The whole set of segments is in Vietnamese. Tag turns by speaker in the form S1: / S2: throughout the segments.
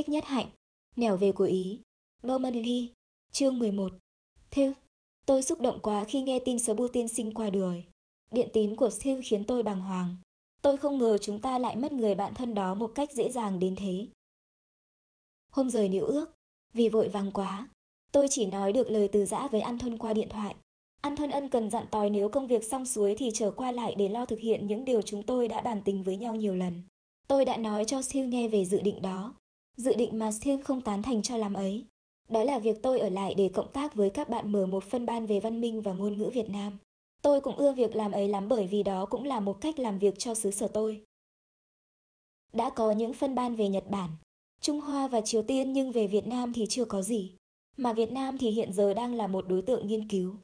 S1: Thích nhất hạnh, nẻo về của Ý, Normandy, chương 11. Thư, tôi xúc động quá khi nghe tin Sbu tiên sinh qua đời. Điện tín của Theo khiến tôi bàng hoàng. Tôi không ngờ chúng ta lại mất người bạn thân đó một cách dễ dàng đến thế. Hôm rời nữ ước, vì vội vàng quá, tôi chỉ nói được lời từ giã với An Thuân qua điện thoại. An Thuân ân cần dặn tòi nếu công việc xong xuôi thì trở qua lại để lo thực hiện những điều chúng tôi đã bàn tình với nhau nhiều lần. Tôi đã nói cho Siêu nghe về dự định đó. Dự định mà Siêu không tán thành cho làm ấy. Đó là việc tôi ở lại để cộng tác với các bạn mở một phân ban về văn minh và ngôn ngữ Việt Nam. Tôi cũng ưa việc làm ấy lắm bởi vì đó cũng là một cách làm việc cho xứ sở tôi. Đã có những phân ban về Nhật Bản, Trung Hoa và Triều Tiên nhưng về Việt Nam thì chưa có gì. Mà Việt Nam thì hiện giờ đang là một đối tượng nghiên cứu.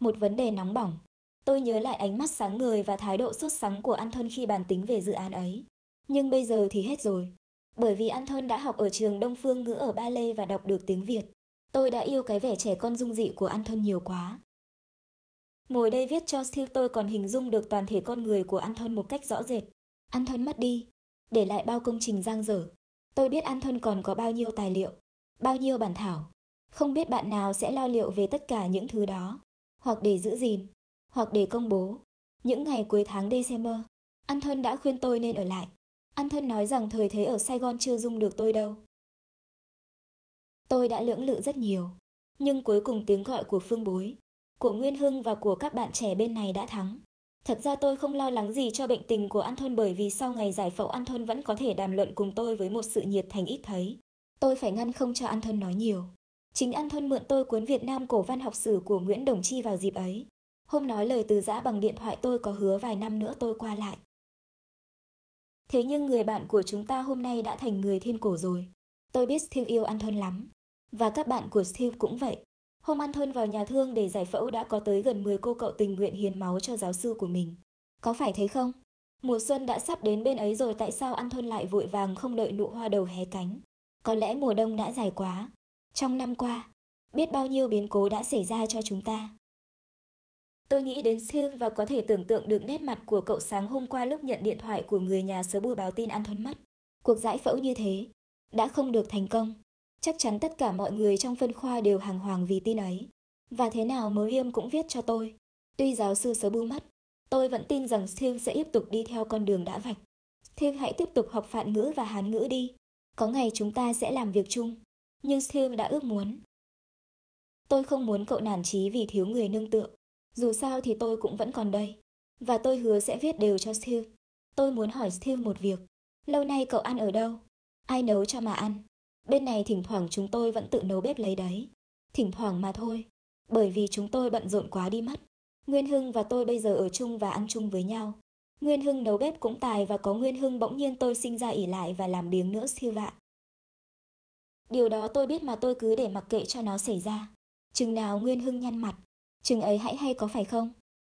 S1: Một vấn đề nóng bỏng. Tôi nhớ lại ánh mắt sáng ngời và thái độ sốt sắng của An thân khi bàn tính về dự án ấy. Nhưng bây giờ thì hết rồi. Bởi vì An đã học ở trường Đông Phương ngữ ở Ba Lê và đọc được tiếng Việt. Tôi đã yêu cái vẻ trẻ con dung dị của An nhiều quá. Ngồi đây viết cho siêu tôi còn hình dung được toàn thể con người của An một cách rõ rệt. An mất đi, để lại bao công trình giang dở. Tôi biết An còn có bao nhiêu tài liệu, bao nhiêu bản thảo. Không biết bạn nào sẽ lo liệu về tất cả những thứ đó hoặc để giữ gìn, hoặc để công bố. Những ngày cuối tháng December, An đã khuyên tôi nên ở lại. An Thân nói rằng thời thế ở Sài Gòn chưa dung được tôi đâu. Tôi đã lưỡng lự rất nhiều, nhưng cuối cùng tiếng gọi của Phương Bối, của Nguyên Hưng và của các bạn trẻ bên này đã thắng. Thật ra tôi không lo lắng gì cho bệnh tình của An Thôn bởi vì sau ngày giải phẫu An Thôn vẫn có thể đàm luận cùng tôi với một sự nhiệt thành ít thấy. Tôi phải ngăn không cho An Thôn nói nhiều. Chính An Thôn mượn tôi cuốn Việt Nam cổ văn học sử của Nguyễn Đồng Chi vào dịp ấy. Hôm nói lời từ giã bằng điện thoại tôi có hứa vài năm nữa tôi qua lại. Thế nhưng người bạn của chúng ta hôm nay đã thành người thiên cổ rồi. Tôi biết Steve yêu An lắm. Và các bạn của Steve cũng vậy. Hôm An thôn vào nhà thương để giải phẫu đã có tới gần 10 cô cậu tình nguyện hiến máu cho giáo sư của mình. Có phải thế không? Mùa xuân đã sắp đến bên ấy rồi tại sao An thôn lại vội vàng không đợi nụ hoa đầu hé cánh? Có lẽ mùa đông đã dài quá, trong năm qua, biết bao nhiêu biến cố đã xảy ra cho chúng ta. Tôi nghĩ đến Sil và có thể tưởng tượng được nét mặt của cậu sáng hôm qua lúc nhận điện thoại của người nhà sớ bùi báo tin ăn Thuấn mất. Cuộc giải phẫu như thế, đã không được thành công. Chắc chắn tất cả mọi người trong phân khoa đều hàng hoàng vì tin ấy. Và thế nào mới Hiêm cũng viết cho tôi. Tuy giáo sư sớ bưu mất, tôi vẫn tin rằng Sil sẽ tiếp tục đi theo con đường đã vạch. Sil hãy tiếp tục học phạn ngữ và hán ngữ đi. Có ngày chúng ta sẽ làm việc chung nhưng Sil đã ước muốn. Tôi không muốn cậu nản chí vì thiếu người nương tựa. Dù sao thì tôi cũng vẫn còn đây. Và tôi hứa sẽ viết đều cho Steve. Tôi muốn hỏi Steve một việc. Lâu nay cậu ăn ở đâu? Ai nấu cho mà ăn? Bên này thỉnh thoảng chúng tôi vẫn tự nấu bếp lấy đấy. Thỉnh thoảng mà thôi. Bởi vì chúng tôi bận rộn quá đi mất. Nguyên Hưng và tôi bây giờ ở chung và ăn chung với nhau. Nguyên Hưng nấu bếp cũng tài và có Nguyên Hưng bỗng nhiên tôi sinh ra ỉ lại và làm biếng nữa siêu vạ. Điều đó tôi biết mà tôi cứ để mặc kệ cho nó xảy ra. Chừng nào Nguyên Hưng nhăn mặt, chừng ấy hãy hay có phải không?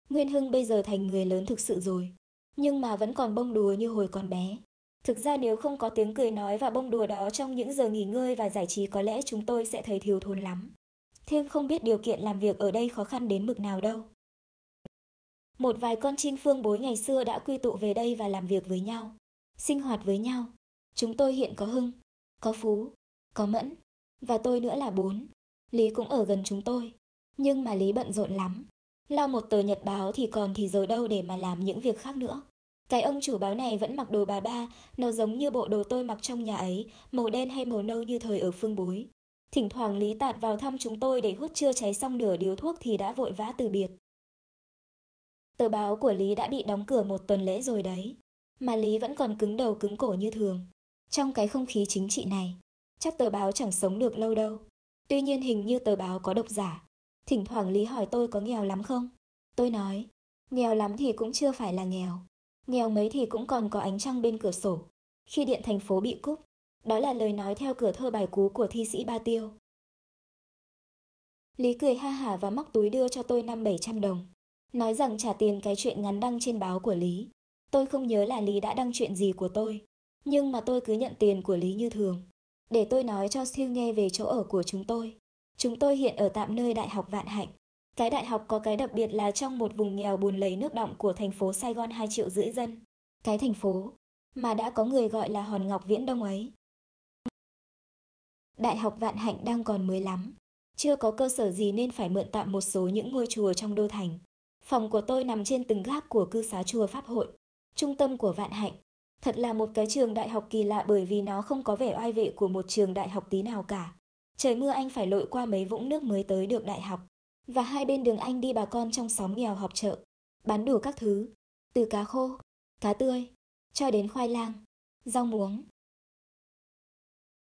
S1: Nguyên Hưng bây giờ thành người lớn thực sự rồi, nhưng mà vẫn còn bông đùa như hồi còn bé. Thực ra nếu không có tiếng cười nói và bông đùa đó trong những giờ nghỉ ngơi và giải trí có lẽ chúng tôi sẽ thấy thiếu thốn lắm. Thêm không biết điều kiện làm việc ở đây khó khăn đến mực nào đâu. Một vài con chim phương bối ngày xưa đã quy tụ về đây và làm việc với nhau, sinh hoạt với nhau. Chúng tôi hiện có Hưng, có Phú, có Mẫn, và tôi nữa là bốn. Lý cũng ở gần chúng tôi, nhưng mà Lý bận rộn lắm. Lo một tờ nhật báo thì còn thì giờ đâu để mà làm những việc khác nữa. Cái ông chủ báo này vẫn mặc đồ bà ba, nó giống như bộ đồ tôi mặc trong nhà ấy, màu đen hay màu nâu như thời ở phương bối. Thỉnh thoảng Lý tạt vào thăm chúng tôi để hút chưa cháy xong nửa điếu thuốc thì đã vội vã từ biệt. Tờ báo của Lý đã bị đóng cửa một tuần lễ rồi đấy, mà Lý vẫn còn cứng đầu cứng cổ như thường. Trong cái không khí chính trị này, chắc tờ báo chẳng sống được lâu đâu. Tuy nhiên hình như tờ báo có độc giả. Thỉnh thoảng Lý hỏi tôi có nghèo lắm không? Tôi nói, nghèo lắm thì cũng chưa phải là nghèo. Nghèo mấy thì cũng còn có ánh trăng bên cửa sổ. Khi điện thành phố bị cúp, đó là lời nói theo cửa thơ bài cú của thi sĩ Ba Tiêu. Lý cười ha hả và móc túi đưa cho tôi năm bảy trăm đồng. Nói rằng trả tiền cái chuyện ngắn đăng trên báo của Lý. Tôi không nhớ là Lý đã đăng chuyện gì của tôi. Nhưng mà tôi cứ nhận tiền của Lý như thường. Để tôi nói cho siêu nghe về chỗ ở của chúng tôi. Chúng tôi hiện ở tạm nơi Đại học Vạn Hạnh. Cái đại học có cái đặc biệt là trong một vùng nghèo bùn lầy nước động của thành phố Sài Gòn 2 triệu rưỡi dân. Cái thành phố mà đã có người gọi là Hòn Ngọc Viễn Đông ấy. Đại học Vạn Hạnh đang còn mới lắm, chưa có cơ sở gì nên phải mượn tạm một số những ngôi chùa trong đô thành. Phòng của tôi nằm trên từng gác của cư xá chùa Pháp hội, trung tâm của Vạn Hạnh. Thật là một cái trường đại học kỳ lạ bởi vì nó không có vẻ oai vệ của một trường đại học tí nào cả. Trời mưa anh phải lội qua mấy vũng nước mới tới được đại học. Và hai bên đường anh đi bà con trong xóm nghèo họp chợ, bán đủ các thứ, từ cá khô, cá tươi, cho đến khoai lang, rau muống.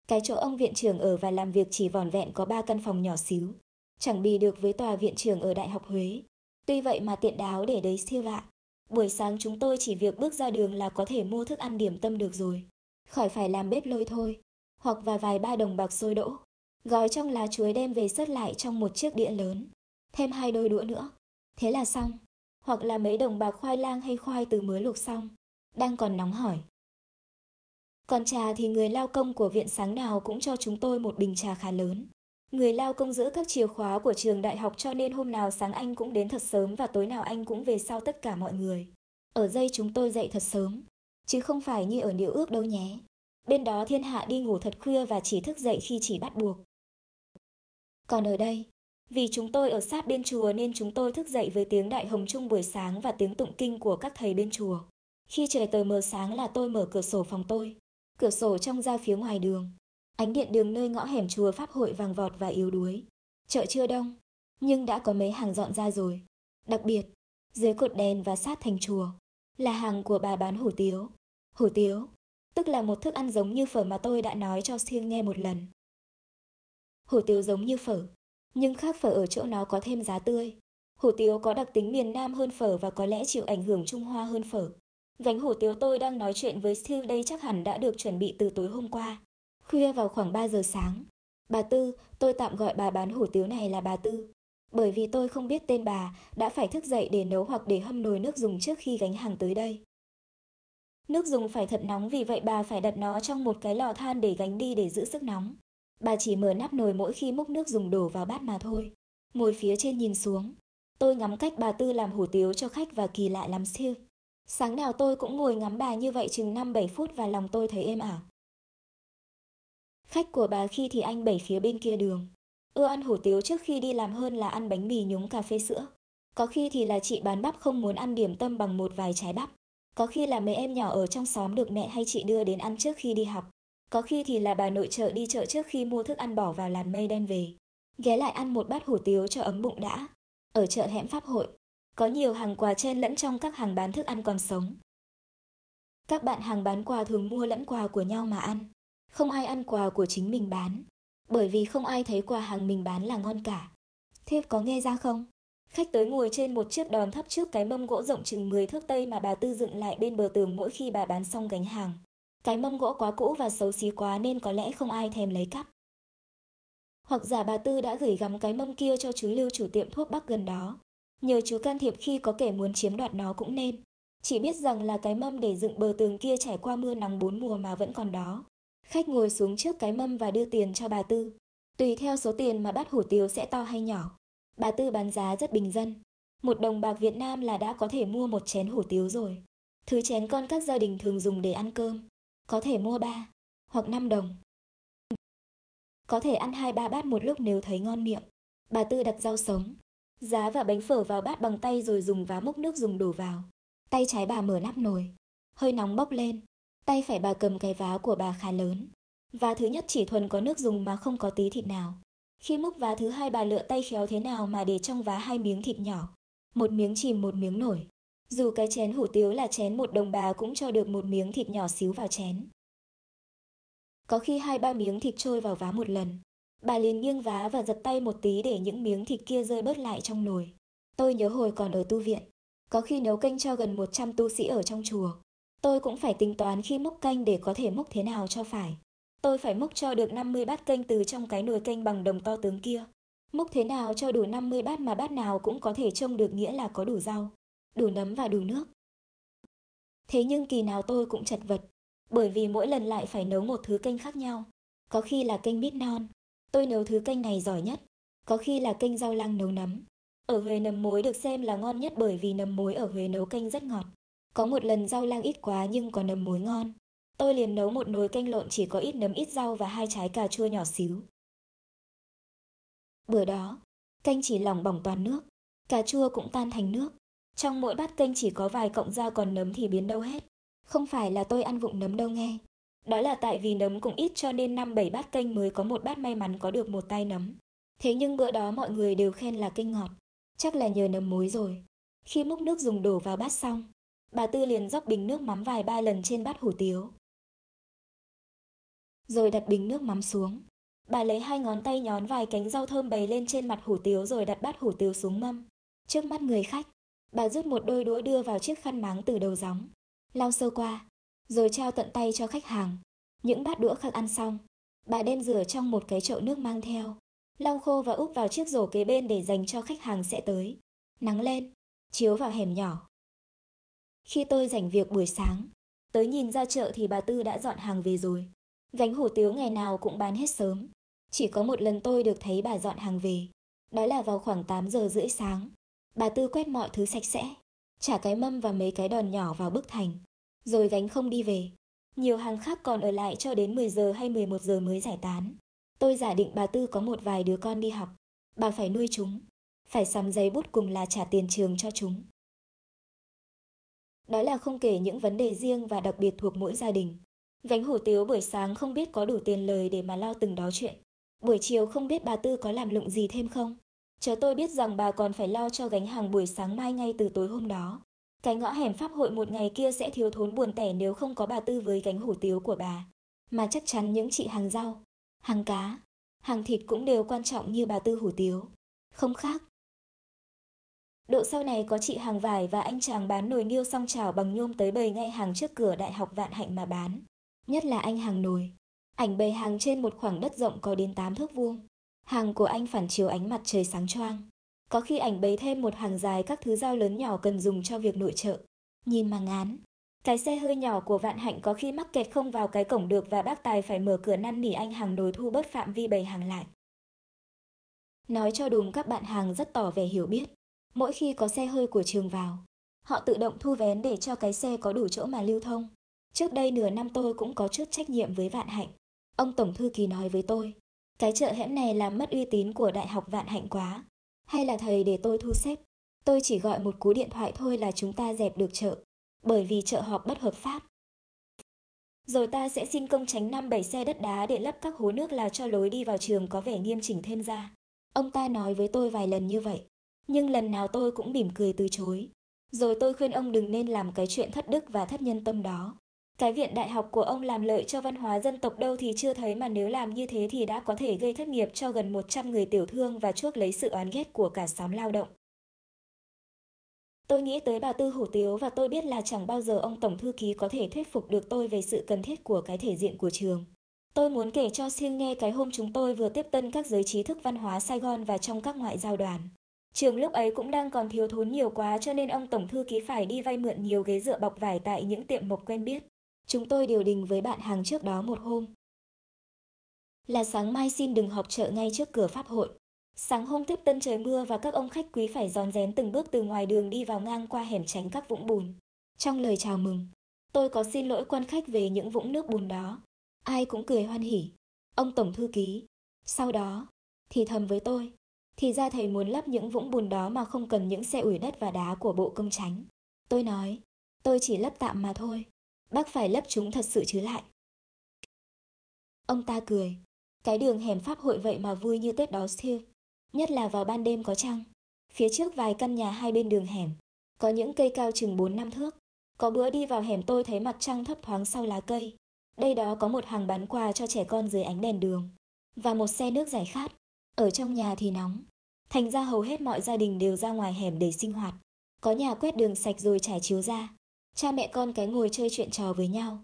S1: Cái chỗ ông viện trưởng ở và làm việc chỉ vòn vẹn có ba căn phòng nhỏ xíu, chẳng bì được với tòa viện trưởng ở Đại học Huế. Tuy vậy mà tiện đáo để đấy siêu lạ. Buổi sáng chúng tôi chỉ việc bước ra đường là có thể mua thức ăn điểm tâm được rồi. Khỏi phải làm bếp lôi thôi. Hoặc và vài ba đồng bạc sôi đỗ. Gói trong lá chuối đem về sất lại trong một chiếc đĩa lớn. Thêm hai đôi đũa nữa. Thế là xong. Hoặc là mấy đồng bạc khoai lang hay khoai từ mới luộc xong. Đang còn nóng hỏi. Còn trà thì người lao công của viện sáng nào cũng cho chúng tôi một bình trà khá lớn. Người lao công giữ các chìa khóa của trường đại học cho nên hôm nào sáng anh cũng đến thật sớm và tối nào anh cũng về sau tất cả mọi người. Ở dây chúng tôi dậy thật sớm, chứ không phải như ở điều ước đâu nhé. Bên đó thiên hạ đi ngủ thật khuya và chỉ thức dậy khi chỉ bắt buộc. Còn ở đây, vì chúng tôi ở sát bên chùa nên chúng tôi thức dậy với tiếng đại hồng chung buổi sáng và tiếng tụng kinh của các thầy bên chùa. Khi trời tờ mờ sáng là tôi mở cửa sổ phòng tôi, cửa sổ trong ra phía ngoài đường. Ánh điện đường nơi ngõ hẻm chùa Pháp hội vàng vọt và yếu đuối. Chợ chưa đông, nhưng đã có mấy hàng dọn ra rồi. Đặc biệt, dưới cột đèn và sát thành chùa, là hàng của bà bán hủ tiếu. Hủ tiếu, tức là một thức ăn giống như phở mà tôi đã nói cho Siêng nghe một lần. Hủ tiếu giống như phở, nhưng khác phở ở chỗ nó có thêm giá tươi. Hủ tiếu có đặc tính miền Nam hơn phở và có lẽ chịu ảnh hưởng Trung Hoa hơn phở. Gánh hủ tiếu tôi đang nói chuyện với Siêu đây chắc hẳn đã được chuẩn bị từ tối hôm qua. Khuya vào khoảng 3 giờ sáng. Bà Tư, tôi tạm gọi bà bán hủ tiếu này là bà Tư. Bởi vì tôi không biết tên bà, đã phải thức dậy để nấu hoặc để hâm nồi nước dùng trước khi gánh hàng tới đây. Nước dùng phải thật nóng vì vậy bà phải đặt nó trong một cái lò than để gánh đi để giữ sức nóng. Bà chỉ mở nắp nồi mỗi khi múc nước dùng đổ vào bát mà thôi. Ngồi phía trên nhìn xuống. Tôi ngắm cách bà Tư làm hủ tiếu cho khách và kỳ lạ lắm siêu. Sáng nào tôi cũng ngồi ngắm bà như vậy chừng 5-7 phút và lòng tôi thấy êm ả. Khách của bà khi thì anh bảy phía bên kia đường. Ưa ăn hủ tiếu trước khi đi làm hơn là ăn bánh mì nhúng cà phê sữa. Có khi thì là chị bán bắp không muốn ăn điểm tâm bằng một vài trái bắp. Có khi là mấy em nhỏ ở trong xóm được mẹ hay chị đưa đến ăn trước khi đi học. Có khi thì là bà nội trợ đi chợ trước khi mua thức ăn bỏ vào làn mây đen về. Ghé lại ăn một bát hủ tiếu cho ấm bụng đã. Ở chợ hẻm Pháp hội, có nhiều hàng quà chen lẫn trong các hàng bán thức ăn còn sống. Các bạn hàng bán quà thường mua lẫn quà của nhau mà ăn. Không ai ăn quà của chính mình bán, bởi vì không ai thấy quà hàng mình bán là ngon cả. Thế có nghe ra không? Khách tới ngồi trên một chiếc đòn thấp trước cái mâm gỗ rộng chừng 10 thước tây mà bà Tư dựng lại bên bờ tường mỗi khi bà bán xong gánh hàng. Cái mâm gỗ quá cũ và xấu xí quá nên có lẽ không ai thèm lấy cắp. Hoặc giả bà Tư đã gửi gắm cái mâm kia cho chú Lưu chủ tiệm thuốc bắc gần đó. Nhờ chú can thiệp khi có kẻ muốn chiếm đoạt nó cũng nên. Chỉ biết rằng là cái mâm để dựng bờ tường kia trải qua mưa nắng bốn mùa mà vẫn còn đó. Khách ngồi xuống trước cái mâm và đưa tiền cho bà Tư. Tùy theo số tiền mà bát hủ tiếu sẽ to hay nhỏ. Bà Tư bán giá rất bình dân. Một đồng bạc Việt Nam là đã có thể mua một chén hủ tiếu rồi. Thứ chén con các gia đình thường dùng để ăn cơm. Có thể mua ba hoặc năm đồng. Có thể ăn hai ba bát một lúc nếu thấy ngon miệng. Bà Tư đặt rau sống, giá và bánh phở vào bát bằng tay rồi dùng vá múc nước dùng đổ vào. Tay trái bà mở nắp nồi, hơi nóng bốc lên, Tay phải bà cầm cái vá của bà khá lớn. Vá thứ nhất chỉ thuần có nước dùng mà không có tí thịt nào. Khi múc vá thứ hai bà lựa tay khéo thế nào mà để trong vá hai miếng thịt nhỏ. Một miếng chìm một miếng nổi. Dù cái chén hủ tiếu là chén một đồng bà cũng cho được một miếng thịt nhỏ xíu vào chén. Có khi hai ba miếng thịt trôi vào vá một lần. Bà liền nghiêng vá và giật tay một tí để những miếng thịt kia rơi bớt lại trong nồi. Tôi nhớ hồi còn ở tu viện, có khi nấu canh cho gần 100 tu sĩ ở trong chùa. Tôi cũng phải tính toán khi múc canh để có thể múc thế nào cho phải. Tôi phải múc cho được 50 bát canh từ trong cái nồi canh bằng đồng to tướng kia. Múc thế nào cho đủ 50 bát mà bát nào cũng có thể trông được nghĩa là có đủ rau, đủ nấm và đủ nước. Thế nhưng kỳ nào tôi cũng chật vật, bởi vì mỗi lần lại phải nấu một thứ canh khác nhau. Có khi là canh mít non, tôi nấu thứ canh này giỏi nhất. Có khi là canh rau lăng nấu nấm. Ở Huế nấm muối được xem là ngon nhất bởi vì nấm muối ở Huế nấu canh rất ngọt. Có một lần rau lang ít quá nhưng có nấm muối ngon. Tôi liền nấu một nồi canh lộn chỉ có ít nấm ít rau và hai trái cà chua nhỏ xíu. Bữa đó, canh chỉ lỏng bỏng toàn nước, cà chua cũng tan thành nước. Trong mỗi bát canh chỉ có vài cọng rau còn nấm thì biến đâu hết. Không phải là tôi ăn vụng nấm đâu nghe. Đó là tại vì nấm cũng ít cho nên năm bảy bát canh mới có một bát may mắn có được một tay nấm. Thế nhưng bữa đó mọi người đều khen là canh ngọt. Chắc là nhờ nấm muối rồi. Khi múc nước dùng đổ vào bát xong, bà Tư liền dốc bình nước mắm vài ba lần trên bát hủ tiếu. Rồi đặt bình nước mắm xuống. Bà lấy hai ngón tay nhón vài cánh rau thơm bày lên trên mặt hủ tiếu rồi đặt bát hủ tiếu xuống mâm. Trước mắt người khách, bà rút một đôi đũa đưa vào chiếc khăn máng từ đầu gióng, lau sơ qua, rồi trao tận tay cho khách hàng. Những bát đũa khác ăn xong, bà đem rửa trong một cái chậu nước mang theo, lau khô và úp vào chiếc rổ kế bên để dành cho khách hàng sẽ tới. Nắng lên, chiếu vào hẻm nhỏ. Khi tôi rảnh việc buổi sáng, tới nhìn ra chợ thì bà Tư đã dọn hàng về rồi. Gánh hủ tiếu ngày nào cũng bán hết sớm. Chỉ có một lần tôi được thấy bà dọn hàng về. Đó là vào khoảng 8 giờ rưỡi sáng. Bà Tư quét mọi thứ sạch sẽ, trả cái mâm và mấy cái đòn nhỏ vào bức thành. Rồi gánh không đi về. Nhiều hàng khác còn ở lại cho đến 10 giờ hay 11 giờ mới giải tán. Tôi giả định bà Tư có một vài đứa con đi học. Bà phải nuôi chúng. Phải sắm giấy bút cùng là trả tiền trường cho chúng. Đó là không kể những vấn đề riêng và đặc biệt thuộc mỗi gia đình. Gánh hủ tiếu buổi sáng không biết có đủ tiền lời để mà lo từng đó chuyện. Buổi chiều không biết bà Tư có làm lụng gì thêm không chớ tôi biết rằng bà còn phải lo cho gánh hàng buổi sáng mai ngay từ tối hôm đó. Cái ngõ hẻm pháp hội một ngày kia sẽ thiếu thốn buồn tẻ nếu không có bà Tư với gánh hủ tiếu của bà. Mà chắc chắn những chị hàng rau, hàng cá, hàng thịt cũng đều quan trọng như bà Tư hủ tiếu. Không khác. Độ sau này có chị hàng vải và anh chàng bán nồi niêu song chảo bằng nhôm tới bầy ngay hàng trước cửa đại học vạn hạnh mà bán. Nhất là anh hàng nồi. Ảnh bày hàng trên một khoảng đất rộng có đến 8 thước vuông. Hàng của anh phản chiếu ánh mặt trời sáng choang. Có khi ảnh bày thêm một hàng dài các thứ dao lớn nhỏ cần dùng cho việc nội trợ. Nhìn mà ngán. Cái xe hơi nhỏ của vạn hạnh có khi mắc kẹt không vào cái cổng được và bác Tài phải mở cửa năn nỉ anh hàng đối thu bớt phạm vi bày hàng lại. Nói cho đúng các bạn hàng rất tỏ vẻ hiểu biết. Mỗi khi có xe hơi của trường vào, họ tự động thu vén để cho cái xe có đủ chỗ mà lưu thông. Trước đây nửa năm tôi cũng có chút trách nhiệm với Vạn Hạnh. Ông Tổng Thư Ký nói với tôi, cái chợ hẻm này làm mất uy tín của Đại học Vạn Hạnh quá. Hay là thầy để tôi thu xếp? Tôi chỉ gọi một cú điện thoại thôi là chúng ta dẹp được chợ, bởi vì chợ họp bất hợp pháp. Rồi ta sẽ xin công tránh năm bảy xe đất đá để lấp các hố nước là cho lối đi vào trường có vẻ nghiêm chỉnh thêm ra. Ông ta nói với tôi vài lần như vậy, nhưng lần nào tôi cũng mỉm cười từ chối. Rồi tôi khuyên ông đừng nên làm cái chuyện thất đức và thất nhân tâm đó. Cái viện đại học của ông làm lợi cho văn hóa dân tộc đâu thì chưa thấy mà nếu làm như thế thì đã có thể gây thất nghiệp cho gần 100 người tiểu thương và chuốc lấy sự oán ghét của cả xóm lao động. Tôi nghĩ tới bà Tư Hủ Tiếu và tôi biết là chẳng bao giờ ông Tổng Thư Ký có thể thuyết phục được tôi về sự cần thiết của cái thể diện của trường. Tôi muốn kể cho siêng nghe cái hôm chúng tôi vừa tiếp tân các giới trí thức văn hóa Sài Gòn và trong các ngoại giao đoàn. Trường lúc ấy cũng đang còn thiếu thốn nhiều quá cho nên ông Tổng Thư Ký phải đi vay mượn nhiều ghế dựa bọc vải tại những tiệm mộc quen biết. Chúng tôi điều đình với bạn hàng trước đó một hôm. Là sáng mai xin đừng họp chợ ngay trước cửa pháp hội. Sáng hôm tiếp tân trời mưa và các ông khách quý phải giòn rén từng bước từ ngoài đường đi vào ngang qua hẻm tránh các vũng bùn. Trong lời chào mừng, tôi có xin lỗi quan khách về những vũng nước bùn đó. Ai cũng cười hoan hỉ. Ông Tổng Thư Ký. Sau đó, thì thầm với tôi. Thì ra thầy muốn lấp những vũng bùn đó mà không cần những xe ủi đất và đá của bộ công tránh. Tôi nói, tôi chỉ lấp tạm mà thôi. Bác phải lấp chúng thật sự chứ lại. Ông ta cười. Cái đường hẻm pháp hội vậy mà vui như Tết đó siêu. Nhất là vào ban đêm có trăng. Phía trước vài căn nhà hai bên đường hẻm. Có những cây cao chừng 4 năm thước. Có bữa đi vào hẻm tôi thấy mặt trăng thấp thoáng sau lá cây. Đây đó có một hàng bán quà cho trẻ con dưới ánh đèn đường. Và một xe nước giải khát. Ở trong nhà thì nóng. Thành ra hầu hết mọi gia đình đều ra ngoài hẻm để sinh hoạt. Có nhà quét đường sạch rồi trải chiếu ra. Cha mẹ con cái ngồi chơi chuyện trò với nhau.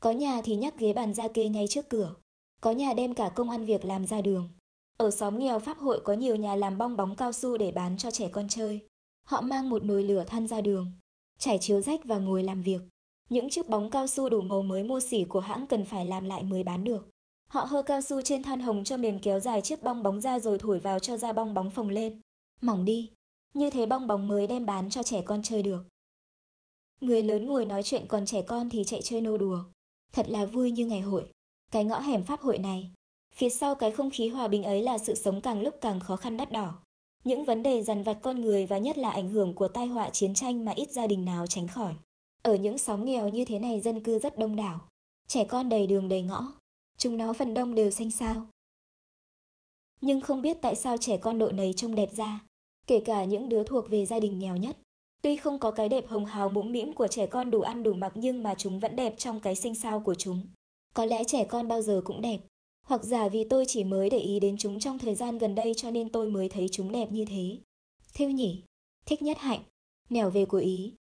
S1: Có nhà thì nhắc ghế bàn ra kê ngay trước cửa. Có nhà đem cả công ăn việc làm ra đường. Ở xóm nghèo Pháp hội có nhiều nhà làm bong bóng cao su để bán cho trẻ con chơi. Họ mang một nồi lửa than ra đường, trải chiếu rách và ngồi làm việc. Những chiếc bóng cao su đủ màu mới mua xỉ của hãng cần phải làm lại mới bán được. Họ hơ cao su trên than hồng cho mềm kéo dài chiếc bong bóng ra rồi thổi vào cho ra bong bóng phồng lên. Mỏng đi. Như thế bong bóng mới đem bán cho trẻ con chơi được. Người lớn ngồi nói chuyện còn trẻ con thì chạy chơi nô đùa. Thật là vui như ngày hội. Cái ngõ hẻm pháp hội này. Phía sau cái không khí hòa bình ấy là sự sống càng lúc càng khó khăn đắt đỏ. Những vấn đề dằn vặt con người và nhất là ảnh hưởng của tai họa chiến tranh mà ít gia đình nào tránh khỏi. Ở những xóm nghèo như thế này dân cư rất đông đảo. Trẻ con đầy đường đầy ngõ. Chúng nó phần đông đều xanh xao. Nhưng không biết tại sao trẻ con độ này trông đẹp ra. Kể cả những đứa thuộc về gia đình nghèo nhất. Tuy không có cái đẹp hồng hào mũm mĩm của trẻ con đủ ăn đủ mặc nhưng mà chúng vẫn đẹp trong cái sinh sao của chúng. Có lẽ trẻ con bao giờ cũng đẹp. Hoặc giả vì tôi chỉ mới để ý đến chúng trong thời gian gần đây cho nên tôi mới thấy chúng đẹp như thế. Thiêu nhỉ, thích nhất hạnh, nẻo về của Ý,